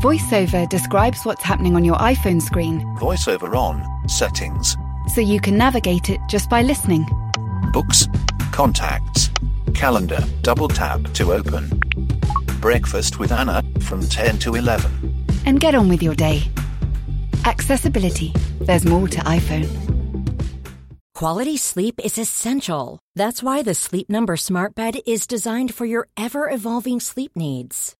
VoiceOver describes what's happening on your iPhone screen VoiceOver on, settings, so you can navigate it just by listening. books, contacts, calendar, double tap to open. Breakfast with Anna from 10 to 11. And get on with your day. Accessibility. There's more to iPhone. Quality sleep is essential. That's why the Sleep Number Smart Bed is designed for your ever evolving sleep needs.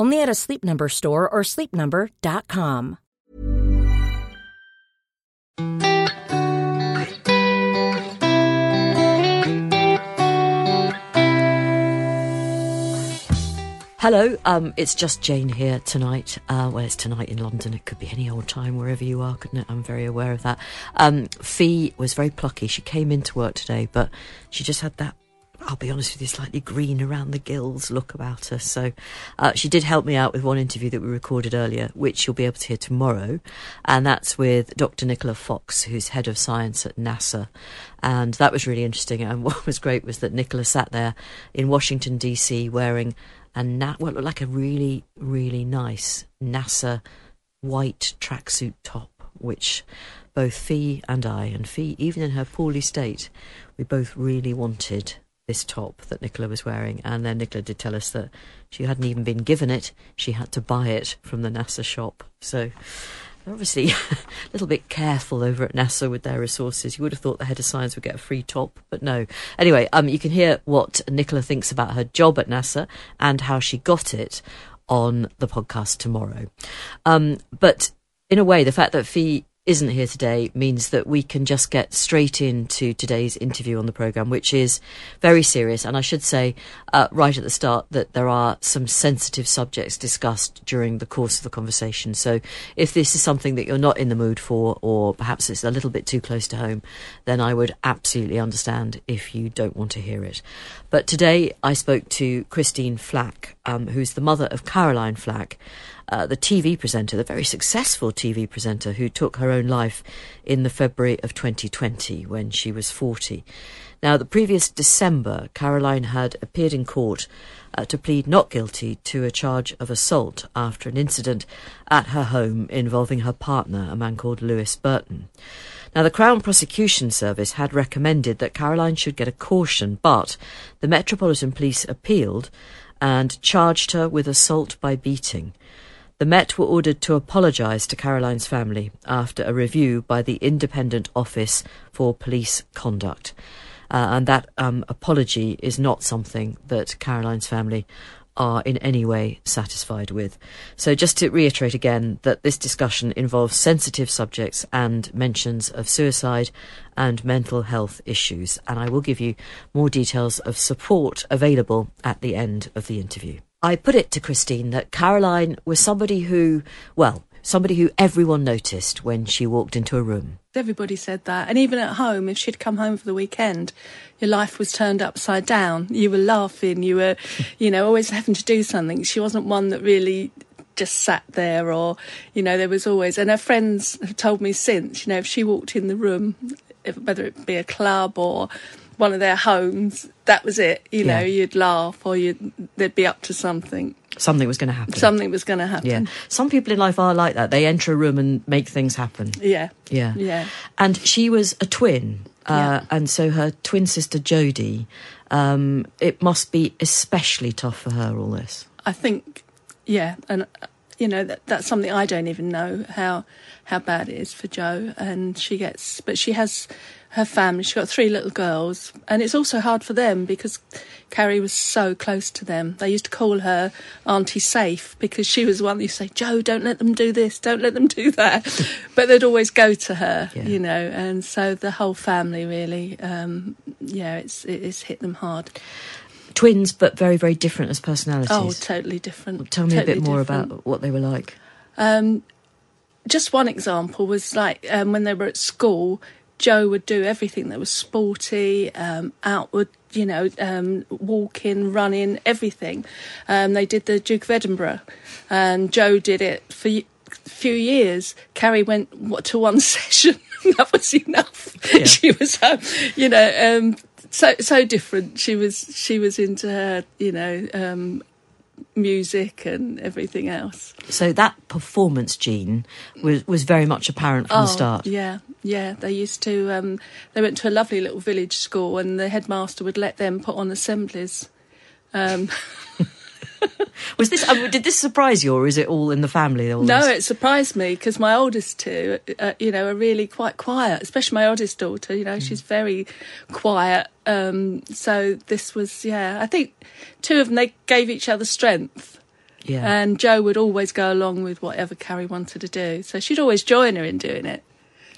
Only at a Sleep Number store or sleepnumber.com. Hello, um, it's just Jane here tonight. Uh, well, it's tonight in London. It could be any old time wherever you are, couldn't it? I'm very aware of that. Um, Fi was very plucky. She came into work today, but she just had that. I'll be honest with you, slightly green around the gills look about her. So uh, she did help me out with one interview that we recorded earlier, which you'll be able to hear tomorrow. And that's with Dr. Nicola Fox, who's head of science at NASA. And that was really interesting. And what was great was that Nicola sat there in Washington, D.C., wearing a na- what looked like a really, really nice NASA white tracksuit top, which both Fi and I, and Fi, even in her poorly state, we both really wanted this top that Nicola was wearing. And then Nicola did tell us that she hadn't even been given it, she had to buy it from the NASA shop. So obviously a little bit careful over at NASA with their resources. You would have thought the head of science would get a free top, but no. Anyway, um, you can hear what Nicola thinks about her job at NASA and how she got it on the podcast tomorrow. Um, but in a way, the fact that Fi isn't here today means that we can just get straight into today's interview on the programme, which is very serious. And I should say uh, right at the start that there are some sensitive subjects discussed during the course of the conversation. So if this is something that you're not in the mood for, or perhaps it's a little bit too close to home, then I would absolutely understand if you don't want to hear it. But today I spoke to Christine Flack, um, who's the mother of Caroline Flack uh, the TV presenter, the very successful TV presenter who took her own life in the February of 2020 when she was 40. Now, the previous December, Caroline had appeared in court uh, to plead not guilty to a charge of assault after an incident at her home involving her partner, a man called Lewis Burton. Now, the Crown Prosecution Service had recommended that Caroline should get a caution, but the Metropolitan Police appealed and charged her with assault by beating. The Met were ordered to apologise to Caroline's family after a review by the Independent Office for Police Conduct. Uh, and that um, apology is not something that Caroline's family are in any way satisfied with. So, just to reiterate again, that this discussion involves sensitive subjects and mentions of suicide and mental health issues. And I will give you more details of support available at the end of the interview. I put it to Christine that Caroline was somebody who, well, somebody who everyone noticed when she walked into a room. Everybody said that. And even at home, if she'd come home for the weekend, your life was turned upside down. You were laughing, you were, you know, always having to do something. She wasn't one that really just sat there or, you know, there was always, and her friends have told me since, you know, if she walked in the room, whether it be a club or one of their homes, that was it. You know, Yeah. you'd laugh or you'd, they'd be up to something. Something was going to happen. Something was going to happen. Yeah. Some people in life are like that. They enter a room and make things happen. Yeah. Yeah. Yeah. And she was a twin. Uh, Yeah. And so her twin sister Jodie, um, it must be especially tough for her, all this. I think, yeah, and uh, you know that that's something I don't even know how how bad it is for Jo. And she gets, but she has her family. She's got three little girls, and it's also hard for them because Carrie was so close to them. They used to call her Auntie Safe because she was the one that used to say, "Jo, don't let them do this, don't let them do that," but they'd always go to her, Yeah. you know. And so the whole family really, um, yeah, it's it's hit them hard. Twins, but very, very different as personalities. Oh, totally different. Tell me a bit more different. about what they were like. Um, just one example was like um, when they were at school, Jo would do everything that was sporty, um, outward, you know, um, walking, running, everything. Um, they did the Duke of Edinburgh, and Jo did it for a few years. Carrie went what, to one session. that was enough. Yeah. She was, um, you know, um, so so different. She was she was into her, you know, um, music and everything else. So that performance gene was was very much apparent from the start. Oh, Yeah, yeah. They used to. Um, they went to a lovely little village school, and the headmaster would let them put on assemblies. Um, Was this? uh, did this surprise you, or is it all in the family? all no, this? it surprised me because my oldest two, uh, you know, are really quite quiet. Especially my oldest daughter. You know, Mm. she's very quiet. Um, so this was, yeah. I think two of them they gave each other strength. yeah. And Jo would always go along with whatever Carrie wanted to do. So she'd always join her in doing it.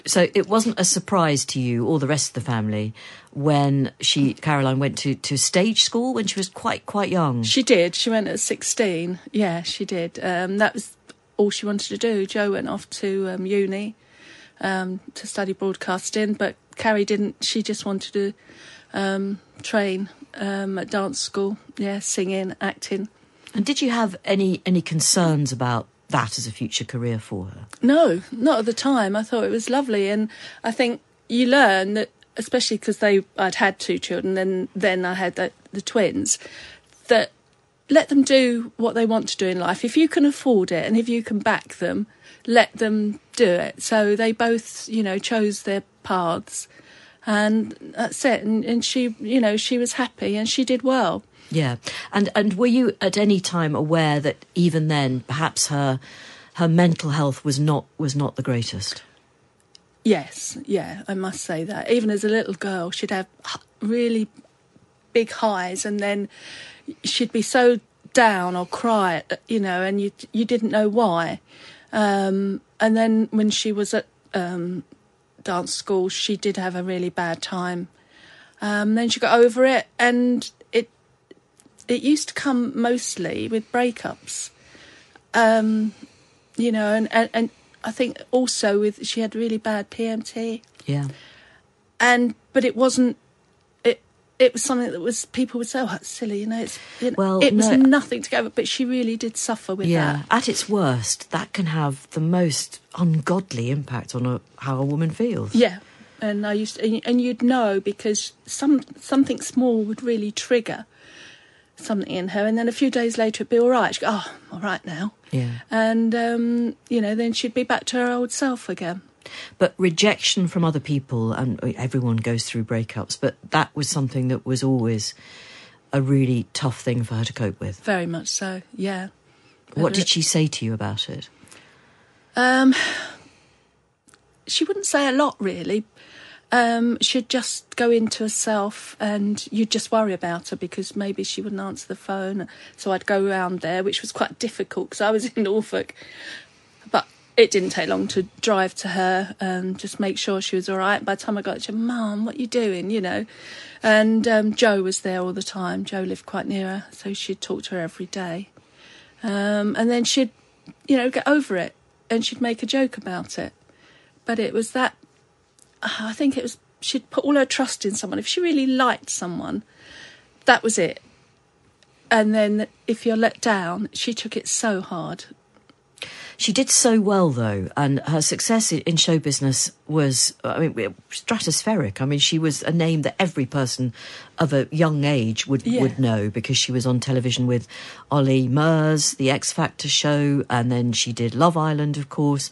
So it wasn't a surprise to you or the rest of the family when she Caroline went to, to stage school when she was quite quite young. She did. She went at 16. Yeah, she did. Um, that was all she wanted to do. Jo went off to um, uni um, to study broadcasting, but Carrie didn't. She just wanted to um, train um, at dance school. Yeah, singing, acting. And did you have any any concerns about that as a future career for her? No, not at the time. I thought it was lovely, and I think you learn that, especially because they I'd had two children, and then I had the, the twins, that let them do what they want to do in life. If you can afford it, and if you can back them, let them do it. So they both, you know, chose their paths, and that's it. And, and she, you know, she was happy, and she did well. Yeah, and and were you at any time aware that even then perhaps her her mental health was not was not the greatest? Yes, yeah, I must say that. Even as a little girl, she'd have really big highs, and then she'd be so down or cry, uh, you know, and you you didn't know why. Um, and then when she was at um, dance school, she did have a really bad time. Um, then she got over it, and it used to come mostly with breakups um, you know, and, and, and I think also with she had really bad PMT, Yeah, and but it wasn't. It it was something that was people would say, "Oh, that's silly," you know. It's you know, Well, it was no. nothing to go over, but she really did suffer with yeah. that. At its worst, that can have the most ungodly impact on a, how a woman feels. Yeah, and I used to, and, and you'd know because some something small would really trigger something in her, and then a few days later it'd be all right. She'd go, "Oh, all right now," Yeah. and um, you know, then she'd be back to her old self again. But rejection from other people, and everyone goes through breakups, but that was something that was always a really tough thing for her to cope with. Very much so. Yeah. What did she say to you about it? Um, she wouldn't say a lot, really. Um, she'd just go into herself, and you'd just worry about her because maybe she wouldn't answer the phone. So I'd go around there, which was quite difficult because I was in Norfolk. But it didn't take long to drive to her and just make sure she was all right. By the time I got to Mum, what you doing? You know. And um, Jo was there all the time. Jo lived quite near her, so she'd talk to her every day. Um, and then she'd, you know, get over it and she'd make a joke about it. But it was that, I think it was, she'd put all her trust in someone. If she really liked someone, that was it. And then if you're let down, she took it so hard. She did so well, though, and her success in show business was, I mean, stratospheric. I mean, she was a name that every person of a young age would Yeah. would know because she was on television with Ollie Murs, the X Factor show, and then she did Love Island, of course.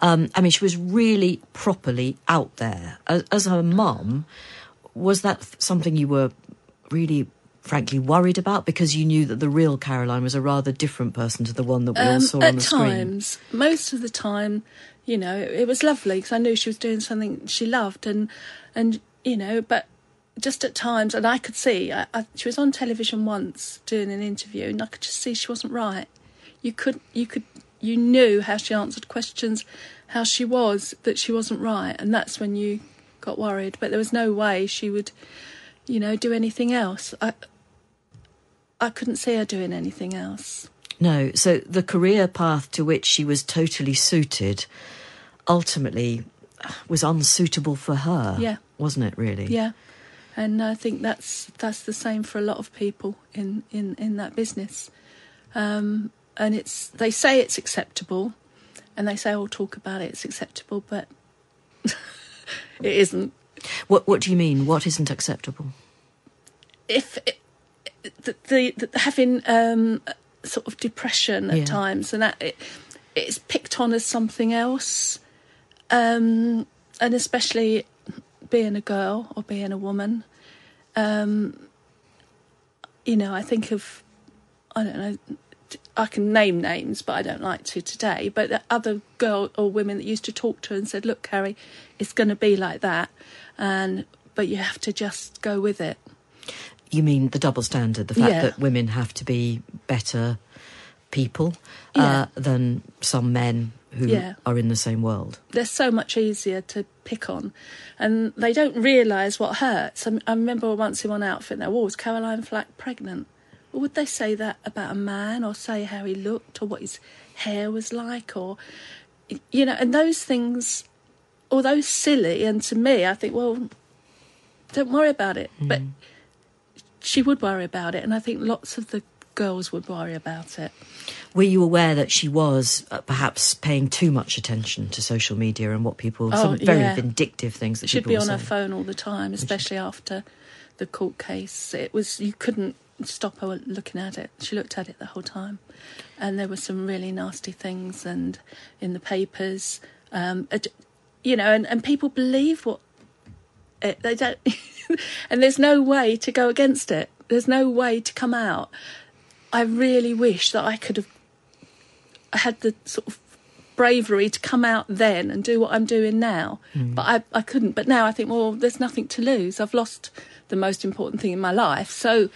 Um, I mean, she was really properly out there. As, as her mum, was that something you were really? Frankly, worried about because you knew that the real Caroline was a rather different person to the one that we all Um, saw at on the screen. At times, most of the time, you know, it was lovely because I knew she was doing something she loved, and and you know, but just at times, and I could see, I, I, she was on television once doing an interview, and I could just see she wasn't right. You could, you could, you knew how she answered questions, how she was, that she wasn't right, and that's when you got worried. But there was no way she would, you know, do anything else. I, I couldn't see her doing anything else. No. So the career path to which she was totally suited ultimately was unsuitable for her. Yeah. Wasn't it really? Yeah, and I think that's that's the same for a lot of people in in in that business. Um, and it's they say it's acceptable, and they say, "Oh, talk about it. It's acceptable," but it isn't. What What do you mean? What isn't acceptable? If it, the, the, the having um, sort of depression at Yeah. times, and that it, it's picked on as something else, um, and especially being a girl or being a woman. Um, you know, I think of I don't know. I can name names, but I don't like to today. But the other girl or women that used to talk to her and said, "Look, Carrie, it's going to be like that, and but you have to just go with it." You mean the double standard, the fact Yeah. that women have to be better people Yeah. uh, than some men who Yeah. are in the same world. they're so much easier to pick on, and they don't realise what hurts. I, I remember once in one outfit, there, oh, was Caroline Flack pregnant? Well, would they say that about a man, or say how he looked, or what his hair was like, or you know? And those things, although silly, and to me, I think, well, don't worry about it. But she would worry about it, and I think lots of the girls would worry about it. Were you aware that she was uh, perhaps paying too much attention to social media and what people, Oh, some very yeah. vindictive things that She'd be on her phone all the time, especially after the court case. It was you couldn't stop her looking at it. She looked at it the whole time, and there were some really nasty things and in the papers, um, you know, and, and people believe what it, they don't, and there's no way to go against it. There's no way to come out. I really wish that I could have had the sort of bravery to come out then and do what I'm doing now. But I, I couldn't. But now I think, well, there's nothing to lose. I've lost the most important thing in my life. So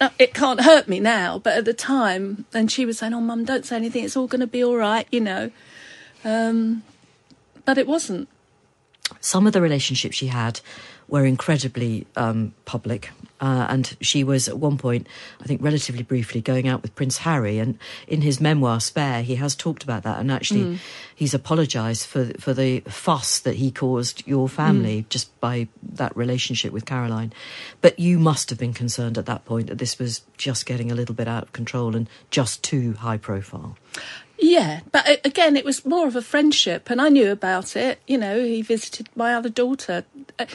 uh, it can't hurt me now. But at the time, and she was saying, oh, mum, don't say anything. It's all going to be all right, you know. Um, but it wasn't. Some of the relationships she had were incredibly um, public. Uh, and she was at one point, I think, relatively briefly going out with Prince Harry. And in his memoir, Spare, he has talked about that. And actually, he's apologised for for the fuss that he caused your family just by that relationship with Caroline. But you must have been concerned at that point that this was just getting a little bit out of control and just too high profile. Yeah, but again, it was more of a friendship, and I knew about it. You know, he visited my other daughter. Uh,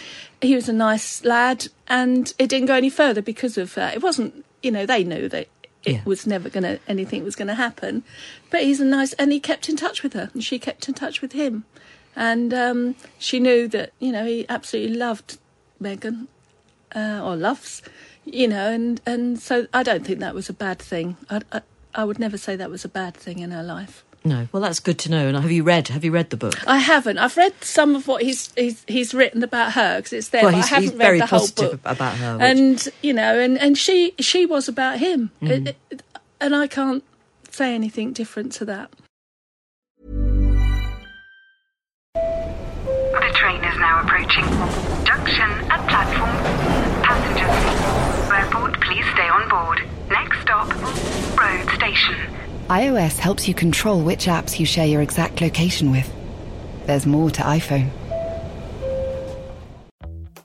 He was a nice lad, and it didn't go any further because of that. It wasn't, you know, they knew that it Yeah. was never going to anything was going to happen. But he's a nice, and he kept in touch with her, and she kept in touch with him, and um, she knew that you know he absolutely loved Meghan, uh, or loves, you know, and and so I don't think that was a bad thing. I, I, I would never say that was a bad thing in her life. No, well, that's good to know. And have you read? Have you read the book? I haven't. I've read some of what he's he's, he's written about her because it's there. Well, but he's- I haven't he's read very the whole positive book about her, which- and you know, and and she she was about him, Mm. It- it- and I can't say anything different to that. The train is now approaching. Junction at platform. Passengers. Airport, please stay on board. Next stop, road station. iOS helps you control which apps you share your exact location with. There's more to iPhone.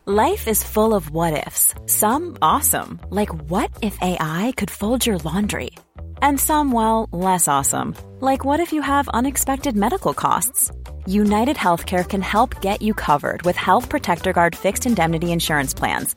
Life is full of what ifs. Some awesome, like what if AI could fold your laundry? And some, well, less awesome, like what if you have unexpected medical costs? United Healthcare can help get you covered with Health Protector Guard fixed indemnity insurance plans.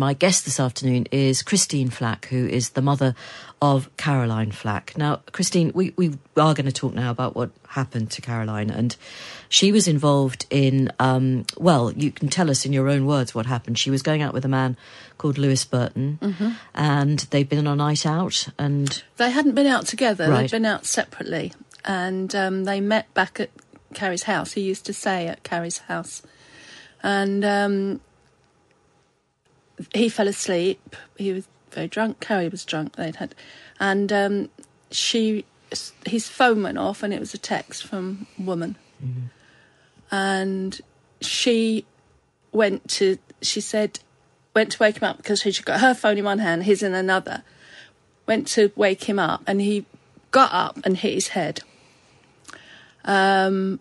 My guest this afternoon is Christine Flack, who is the mother of Caroline Flack. Now, Christine, we, we are going to talk now about what happened to Caroline, and she was involved in, um, well, you can tell us in your own words what happened. She was going out with a man called Lewis Burton, and they'd been on a night out, and They hadn't been out together, Right. they'd been out separately. And um, they met back at Carrie's house. He used to stay at Carrie's house. And um, he fell asleep. He was very drunk. Carrie was drunk. They'd had. And um, she, his phone went off, and it was a text from woman. And she went to, she said, went to wake him up because she got her phone in one hand, his in another went to wake him up and he got up and hit his head. Um,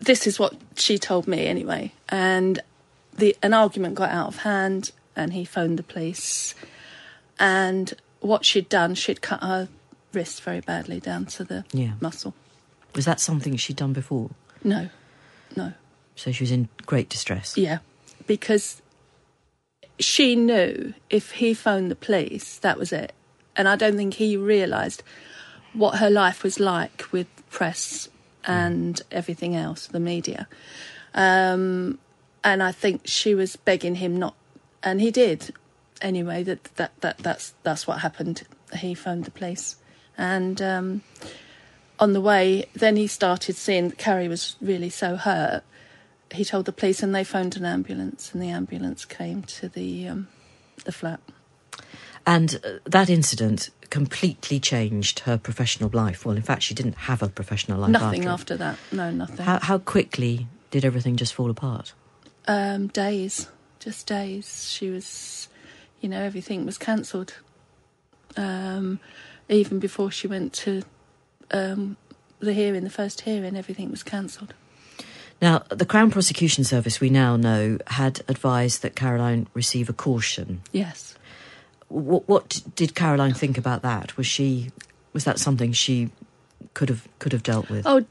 this is what she told me anyway. And the an argument got out of hand and he phoned the police. And what she'd done, she'd cut her wrist very badly down to the Yeah. muscle. was that something she'd done before? No, no. So she was in great distress. Yeah, because she knew if he phoned the police, that was it. And I don't think he realised what her life was like with press and everything else, the media. Um, and I think she was begging him not, and he did. Anyway, that that that that's that's what happened. He phoned the police, and um, on the way, then he started seeing that Carrie was really so hurt. He told the police, and they phoned an ambulance, and the ambulance came to the um, the flat. And uh, that incident completely changed her professional life. Well, in fact, she didn't have a professional life nothing after. after that. No, nothing. How, how quickly did everything just fall apart? Um, days, just days. She was, you know, everything was cancelled. Um, even before she went to um, the hearing, the first hearing, everything was cancelled. Now, the Crown Prosecution Service, we now know, had advised that Caroline receive a caution. Yes. What, what did Caroline think about that? Was she was that something she could have could have dealt with? Oh,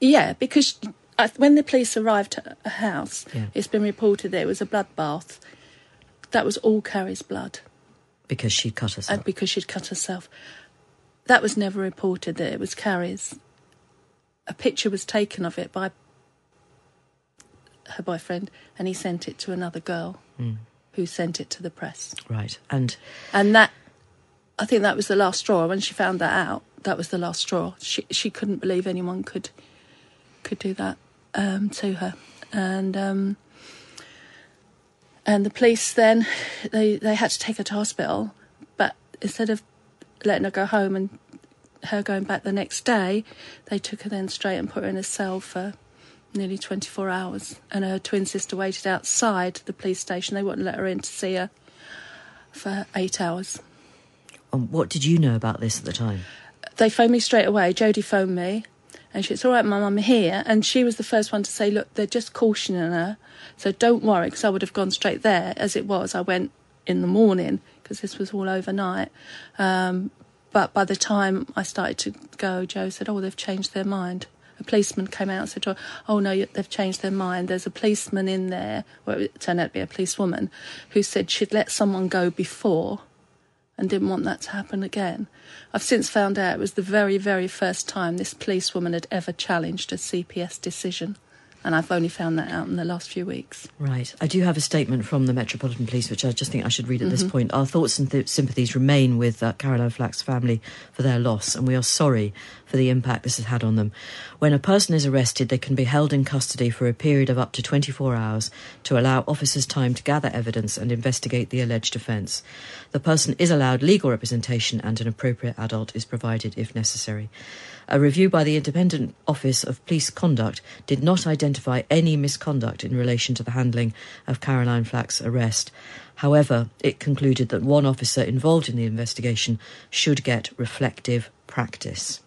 yeah, because when the police arrived at a house, Yeah. it's been reported there was a bloodbath. That was all Carrie's blood. because she'd cut herself. and because she'd cut herself. That was never reported that it was Carrie's. A picture was taken of it by her boyfriend, and he sent it to another girl hmm. who sent it to the press. right, and And that, I think that was the last straw. When she found that out, that was the last straw. She she couldn't believe anyone could could do that um, to her, and um, and the police then they they had to take her to hospital, but instead of letting her go home and her going back the next day, they took her then straight and put her in a cell for nearly 24 hours. And her twin sister waited outside the police station. They wouldn't let her in to see her for eight hours. what did you know about this at the time? They phoned me straight away. Jodie phoned me, and she "It's all right, Mum, I'm here." And she was the first one to say, "Look, they're just cautioning her, so don't worry." Because I would have gone straight there. As it was, I went in the morning because this was all overnight. Um, but by the time I started to go, Jo said, "Oh, they've changed their mind." A policeman came out and said, "Oh no, they've changed their mind. There's a policeman in there, well, it turned out to be a policewoman, who said she'd let someone go before." And didn't want that to happen again. I've since found out it was the very, very first time this policewoman had ever challenged a CPS decision, and I've only found that out in the last few weeks. Right. I do have a statement from the Metropolitan Police, which I just think I should read at this point. Our thoughts and th- sympathies remain with uh, Caroline Flack's family for their loss, and we are sorry for the impact this has had on them. When a person is arrested, they can be held in custody for a period of up to 24 hours to allow officers time to gather evidence and investigate the alleged offence. The person is allowed legal representation, and an appropriate adult is provided if necessary. A review by the Independent Office of Police Conduct did not identify any misconduct in relation to the handling of Caroline Flack's arrest. However, it concluded that one officer involved in the investigation should get reflective practice.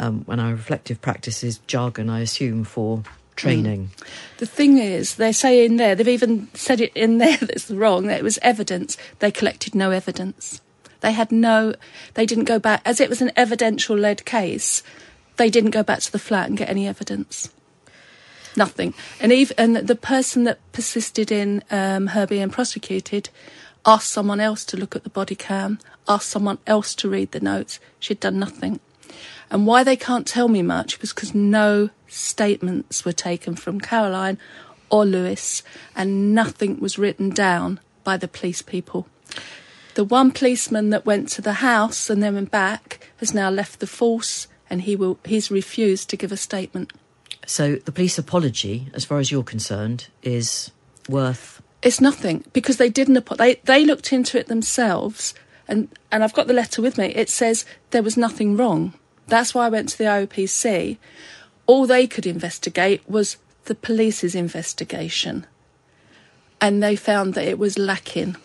Um, when our reflective practice is jargon, I assume, for training. The thing is, they say in there, they've even said it in there that's wrong, that it was evidence. They collected no evidence. They had no, they didn't go back, as it was an evidential led case, they didn't go back to the flat and get any evidence. Nothing. And even and the person that persisted in um, her being prosecuted asked someone else to look at the body cam, asked someone else to read the notes. She'd done nothing. And why they can't tell me much was because no statements were taken from Caroline or Lewis, and nothing was written down by the police people. The one policeman that went to the house and then went back has now left the force, and he will he's refused to give a statement. So the police apology, as far as you're concerned, is worth. It's nothing because they didn't. They they looked into it themselves, and and I've got the letter with me. It says there was nothing wrong. That's why I went to the IOPC. All they could investigate was the police's investigation, and they found that it was lacking.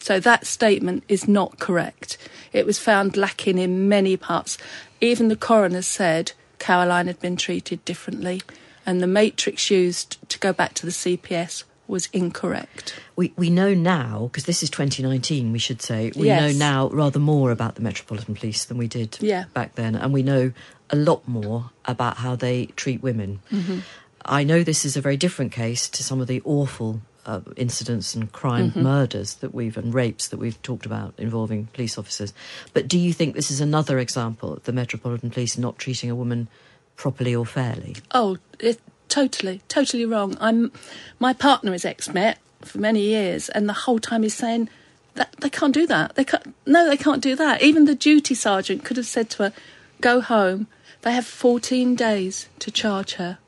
So that statement is not correct. It was found lacking in many parts. Even the coroner said Caroline had been treated differently, and the matrix used to go back to the CPS was incorrect. We we know now because this is 2019. We should say we Yes. know now rather more about the Metropolitan Police than we did Yeah. back then, and we know a lot more about how they treat women. Mm-hmm. I know this is a very different case to some of the awful uh, incidents and crime Mm-hmm. murders that we've and rapes that we've talked about involving police officers. But do you think this is another example of the Metropolitan Police not treating a woman properly or fairly? Oh, it, totally, totally wrong. I'm, my partner is ex-Met for many years, and the whole time he's saying that they can't do that. They can't. No, they can't do that. Even the duty sergeant could have said to her, "Go home." They have 14 days to charge her.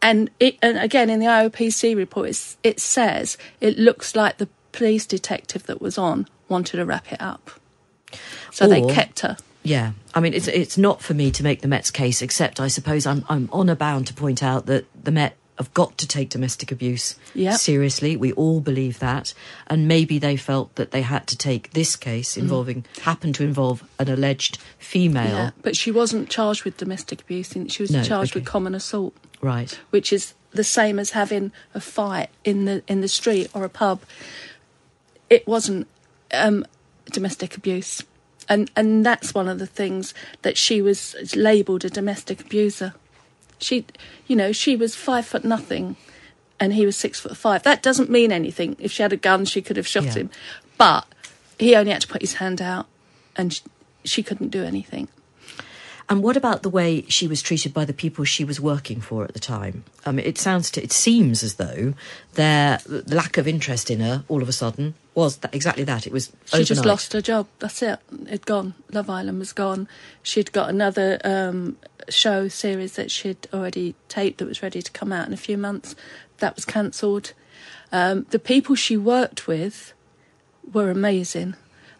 And, it, and again, in the IOPC report, it's, it says it looks like the police detective that was on wanted to wrap it up. So they kept her. Yeah, I mean, it's it's not for me to make the Mets case, except I suppose I'm I'm honour bound to point out that the Met have got to take domestic abuse Yep. seriously. We all believe that, and maybe they felt that they had to take this case involving happened to involve an alleged female, Yeah, but she wasn't charged with domestic abuse. She was No, charged with common assault. right? which is the same as having a fight in the in the street or a pub. It wasn't um, domestic abuse, and and that's one of the things that she was labelled a domestic abuser. She, you know, she was five foot nothing, and he was six foot five. That doesn't mean anything. If she had a gun, she could have shot Yeah. him, but he only had to put his hand out, and sh- she couldn't do anything. And what about the way she was treated by the people she was working for at the time? I mean, it sounds to, it seems as though their lack of interest in her all of a sudden was that, exactly that. It was She just lost her job. That's it. It'd gone. Love Island was gone. She'd got another um, show series that she'd already taped that was ready to come out in a few months. That was cancelled. Um, the people she worked with were amazing,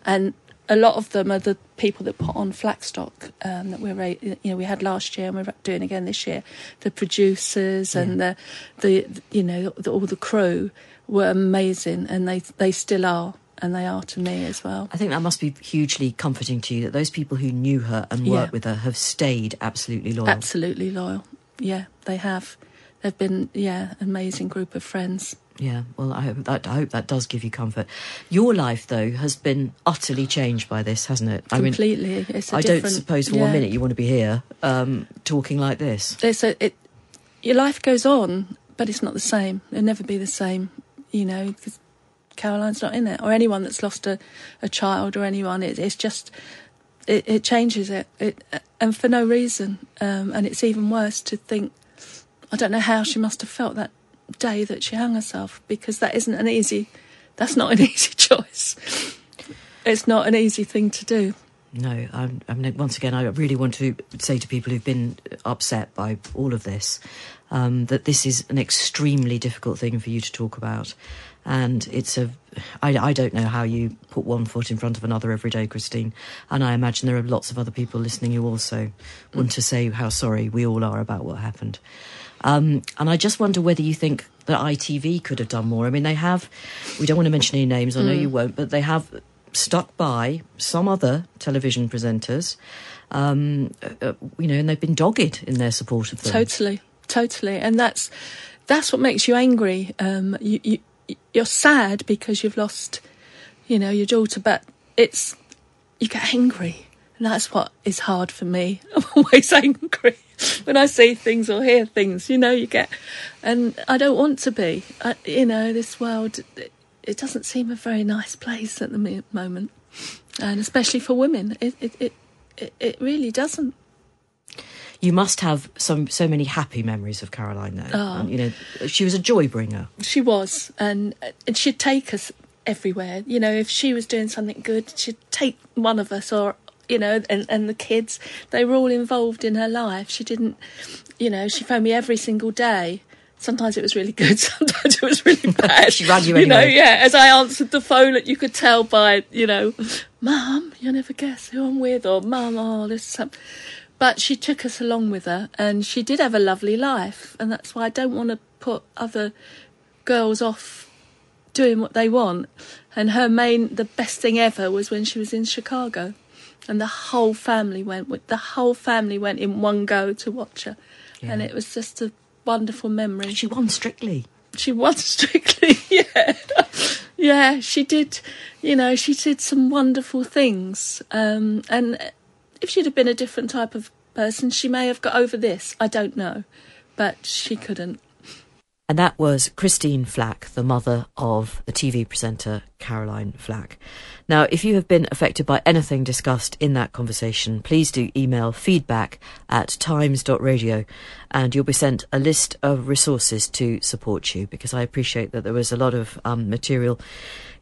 and a lot of them are the people that put on Flackstock um, that we're you know we had last year and we're doing again this year. The producers and the the you know the, all the crew were amazing, and they they still are, and they are to me as well. I think that must be hugely comforting to you that those people who knew her and Yeah. worked with her have stayed absolutely loyal. Absolutely loyal. Yeah, they have. They've been yeah, amazing group of friends. Yeah, well, I hope that I hope that does give you comfort. Your life, though, has been utterly changed by this, hasn't it? I mean, Completely. It's a I don't suppose for yeah. one minute you want to be here um, talking like this. There's a it. Your life goes on, but it's not the same. It'll never be the same. You know, Caroline's not in it, or anyone that's lost a, a child, or anyone. It, it's just it, it changes it, it, and for no reason. Um, and it's even worse to think. I don't know how she must have felt that day that she hung herself, because that isn't an easy. That's not an easy choice. It's not an easy thing to do. No, I'm, I mean, once again, I really want to say to people who've been upset by all of this um, that this is an extremely difficult thing for you to talk about. And it's a, I, I don't know how you put one foot in front of another every day, Christine. And I imagine there are lots of other people listening who also want to say how sorry we all are about what happened. Um, and I just wonder whether you think that ITV could have done more. I mean, they have, we don't want to mention any names, I know you won't, but they have stuck by some other television presenters, um, uh, uh, you know, and they've been dogged in their support of them. Totally, totally, and that's that's what makes you angry. Um, you, you you're sad because you've lost, you know, your daughter, but it's you get angry. And that's what is hard for me. I'm always angry when I see things or hear things, you know, you get, and I don't want to be. I, you know, this world, it, it doesn't seem a very nice place at the moment. And especially for women, it, it, it, it, it really doesn't. You must have some so many happy memories of Caroline, though. Oh. You know, she was a joy bringer. She was, and and she'd take us everywhere. You know, if she was doing something good, she'd take one of us, or you know, and and the kids. They were all involved in her life. She didn't, you know, she phoned me every single day. Sometimes it was really good. Sometimes it was really bad. She ran you You know, yeah. As I answered the phone, you could tell by, you know, Mum, you'll never guess who I'm with, or Mum, oh, this is. But she took us along with her, and she did have a lovely life, and that's why I don't want to put other girls off doing what they want. And her main, the best thing ever was when she was in Chicago, and the whole family went. with The whole family went in one go to watch her, and it was just a wonderful memory. She won strictly. She won strictly, yeah, yeah. She did, you know, she did some wonderful things. Um, and if she'd have been a different type of person, she may have got over this. I don't know, but she couldn't. And that was Christine Flack, the mother of the TV presenter Caroline Flack. Now, if you have been affected by anything discussed in that conversation, please do email feedback at times.radio and you'll be sent a list of resources to support you because I appreciate that there was a lot of um, material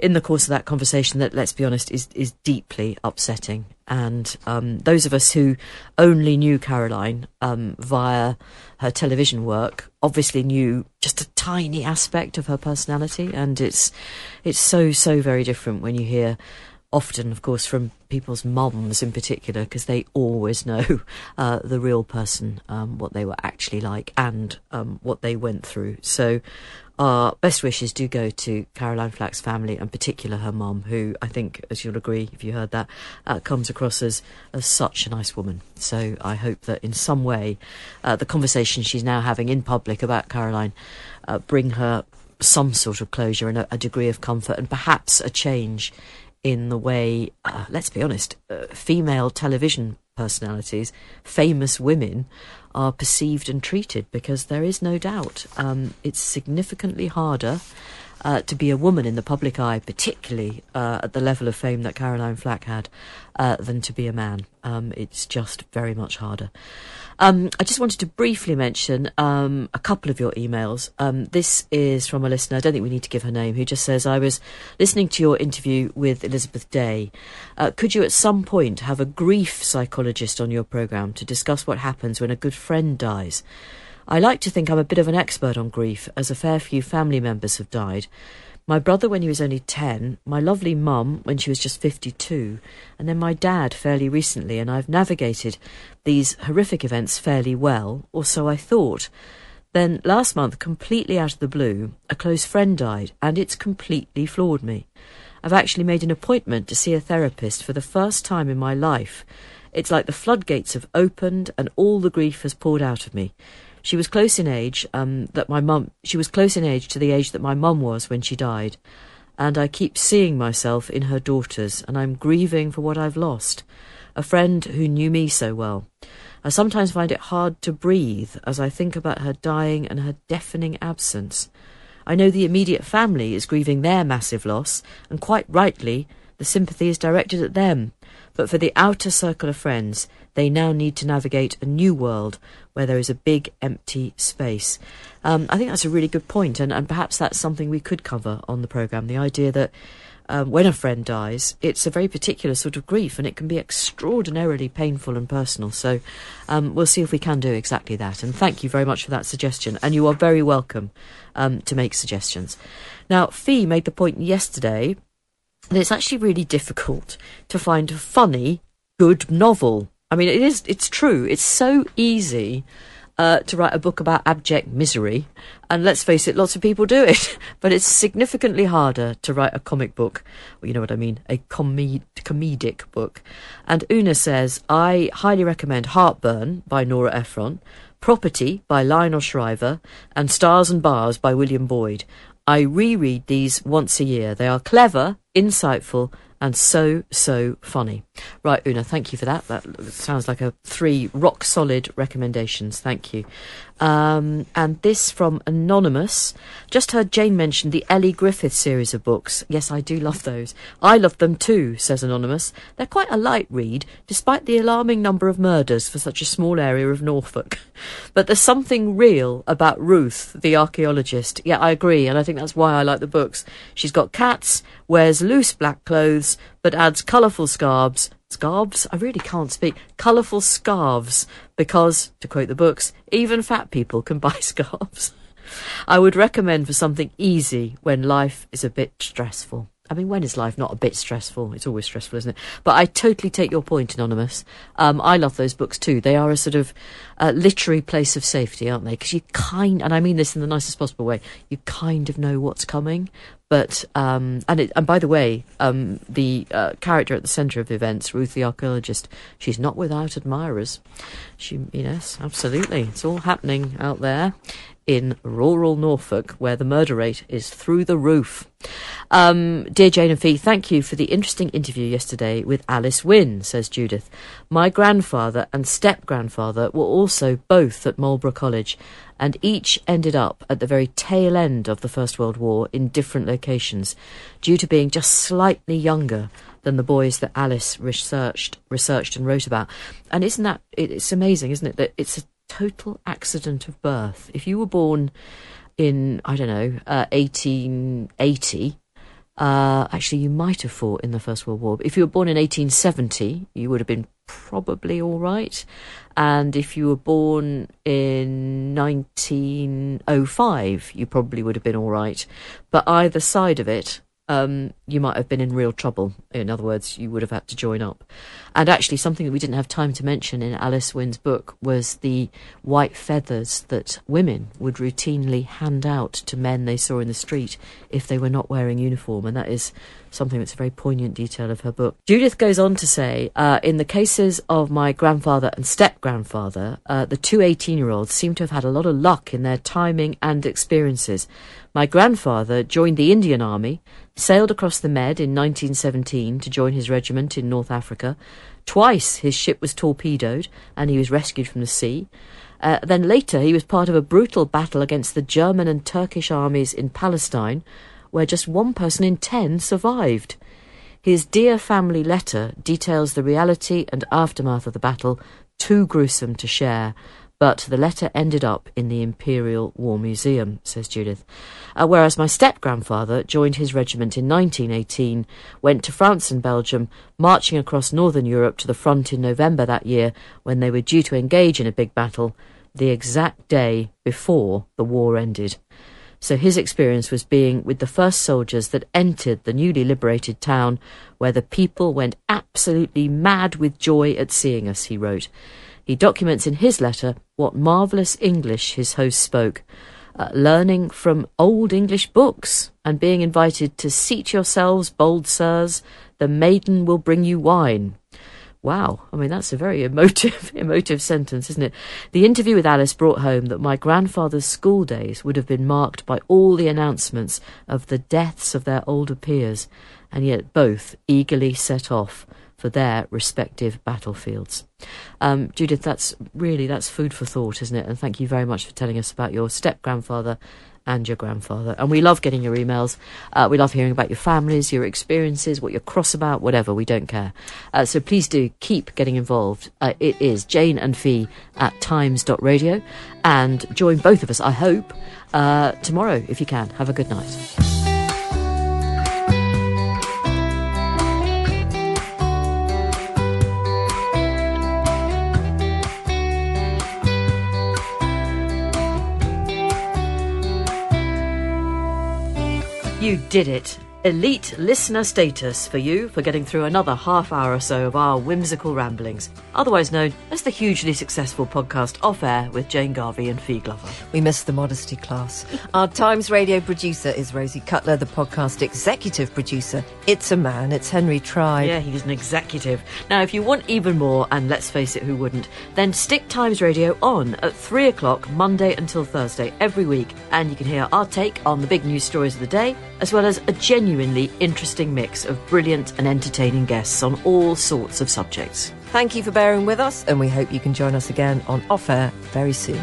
in the course of that conversation that, let's be honest, is, is deeply upsetting. And um, those of us who only knew Caroline um, via her television work obviously knew just a tiny aspect of her personality, and it's it's so so very different when you hear often, of course, from people's mums in particular, because they always know uh, the real person, um, what they were actually like, and um, what they went through. So, our best wishes do go to Caroline Flack's family, and particular her mum, who I think, as you'll agree if you heard that, uh, comes across as, as such a nice woman. So, I hope that in some way, uh, the conversation she's now having in public about Caroline uh, bring her some sort of closure and a, a degree of comfort, and perhaps a change in the way, uh, let's be honest, uh, female television personalities, famous women, are perceived and treated because there is no doubt um, it's significantly harder. Uh, to be a woman in the public eye, particularly uh, at the level of fame that Caroline Flack had, uh, than to be a man. Um, it's just very much harder. Um, I just wanted to briefly mention um, a couple of your emails. Um, this is from a listener, I don't think we need to give her name, who just says, I was listening to your interview with Elizabeth Day. Uh, could you at some point have a grief psychologist on your programme to discuss what happens when a good friend dies? I like to think I'm a bit of an expert on grief, as a fair few family members have died. My brother when he was only 10, my lovely mum when she was just 52, and then my dad fairly recently, and I've navigated these horrific events fairly well, or so I thought. Then last month, completely out of the blue, a close friend died, and it's completely floored me. I've actually made an appointment to see a therapist for the first time in my life. It's like the floodgates have opened and all the grief has poured out of me. She was close in age, um, that my mum. She was close in age to the age that my mum was when she died, and I keep seeing myself in her daughters, and I'm grieving for what I've lost. A friend who knew me so well. I sometimes find it hard to breathe as I think about her dying and her deafening absence. I know the immediate family is grieving their massive loss, and quite rightly, the sympathy is directed at them. But for the outer circle of friends, they now need to navigate a new world where there is a big empty space. Um, I think that's a really good point, and, and perhaps that's something we could cover on the programme the idea that um, when a friend dies, it's a very particular sort of grief and it can be extraordinarily painful and personal. So um, we'll see if we can do exactly that. And thank you very much for that suggestion. And you are very welcome um, to make suggestions. Now, Fi made the point yesterday that it's actually really difficult to find a funny, good novel. I mean, it is, it's true. It's so easy uh, to write a book about abject misery. And let's face it, lots of people do it. But it's significantly harder to write a comic book. Well, you know what I mean? A comed- comedic book. And Una says, I highly recommend Heartburn by Nora Ephron, Property by Lionel Shriver, and Stars and Bars by William Boyd. I reread these once a year. They are clever, insightful, and so, so funny. Right, Una, thank you for that. That sounds like a three rock solid recommendations. Thank you. Um, and this from Anonymous. Just heard Jane mention the Elly Griffith series of books. Yes, I do love those. I love them too, says Anonymous. They're quite a light read, despite the alarming number of murders for such a small area of Norfolk. But there's something real about Ruth, the archaeologist. Yeah, I agree, and I think that's why I like the books. She's got cats, wears loose black clothes, but adds colourful scarves. Scarves? I really can't speak. Colourful scarves, because, to quote the books, even fat people can buy scarves. I would recommend for something easy when life is a bit stressful. I mean, when is life not a bit stressful? It's always stressful, isn't it? But I totally take your point, Anonymous. Um, I love those books too. They are a sort of uh, literary place of safety, aren't they? Because you kind, and I mean this in the nicest possible way, you kind of know what's coming. But um, and it, and by the way, um, the uh, character at the centre of events, Ruth the archaeologist, she's not without admirers. She, yes, absolutely, it's all happening out there in rural Norfolk, where the murder rate is through the roof. Um, dear Jane and Fi, thank you for the interesting interview yesterday with Alice Winn, says Judith. My grandfather and step grandfather were also both at Marlborough College, and each ended up at the very tail end of the First World War in different locations, due to being just slightly younger than the boys that Alice researched, researched and wrote about. And isn't that it's amazing, isn't it, that it's a total accident of birth. If you were born in I don't know uh, 1880. Uh, actually, you might have fought in the First World War. If you were born in 1870, you would have been probably all right. And if you were born in 1905, you probably would have been all right. But either side of it, um, you might have been in real trouble. In other words, you would have had to join up. And actually, something that we didn't have time to mention in Alice Winn's book was the white feathers that women would routinely hand out to men they saw in the street if they were not wearing uniform. And that is something that's a very poignant detail of her book. Judith goes on to say, uh, in the cases of my grandfather and step grandfather, uh, the two 18 year olds seem to have had a lot of luck in their timing and experiences. My grandfather joined the Indian Army, sailed across the Med in 1917 to join his regiment in North Africa. Twice his ship was torpedoed and he was rescued from the sea. Uh, then later he was part of a brutal battle against the German and Turkish armies in Palestine, where just one person in ten survived. His Dear Family letter details the reality and aftermath of the battle, too gruesome to share, but the letter ended up in the Imperial War Museum, says Judith. Uh, whereas my step grandfather joined his regiment in 1918, went to France and Belgium, marching across northern Europe to the front in November that year when they were due to engage in a big battle, the exact day before the war ended. So his experience was being with the first soldiers that entered the newly liberated town, where the people went absolutely mad with joy at seeing us, he wrote. He documents in his letter what marvellous English his host spoke, uh, learning from old English books and being invited to seat yourselves, bold sirs, the maiden will bring you wine. Wow, I mean that's a very emotive, emotive sentence, isn't it? The interview with Alice brought home that my grandfather's school days would have been marked by all the announcements of the deaths of their older peers, and yet both eagerly set off for their respective battlefields. Um, Judith, that's really that's food for thought, isn't it? And thank you very much for telling us about your step grandfather and your grandfather. And we love getting your emails. Uh, we love hearing about your families, your experiences, what you're cross about, whatever. We don't care. Uh, so please do keep getting involved. Uh, it is Jane and Fi at times.radio. And join both of us, I hope, uh, tomorrow if you can. Have a good night. You did it. Elite listener status for you for getting through another half hour or so of our whimsical ramblings, otherwise known as the hugely successful podcast Off Air with Jane Garvey and Fi Glover. We missed the modesty class. Our Times radio producer is Rosie Cutler, the podcast executive producer. It's a man, it's Henry Tribe. Yeah, he's an executive. Now, if you want even more, and let's face it, who wouldn't, then stick Times Radio on at 3 o'clock Monday until Thursday every week, and you can hear our take on the big news stories of the day as well as a genuinely interesting mix of brilliant and entertaining guests on all sorts of subjects. Thank you for bearing with us, and we hope you can join us again on Off Air very soon.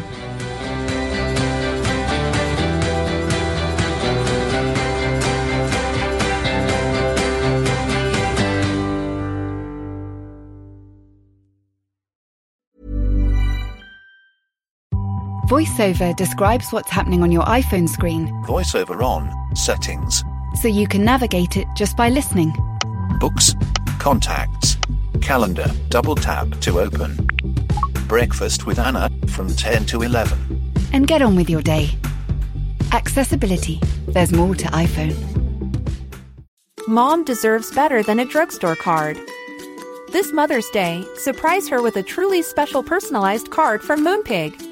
VoiceOver describes what's happening on your iPhone screen Voiceover on. Settings. so you can navigate it just by listening. Books. Contacts. Calendar. Double tap to open. Breakfast with Anna from 10 to 11. And get on with your day. Accessibility. There's more to iPhone. Mom deserves better than a drugstore card. This Mother's Day, surprise her with a truly special personalized card from Moonpig.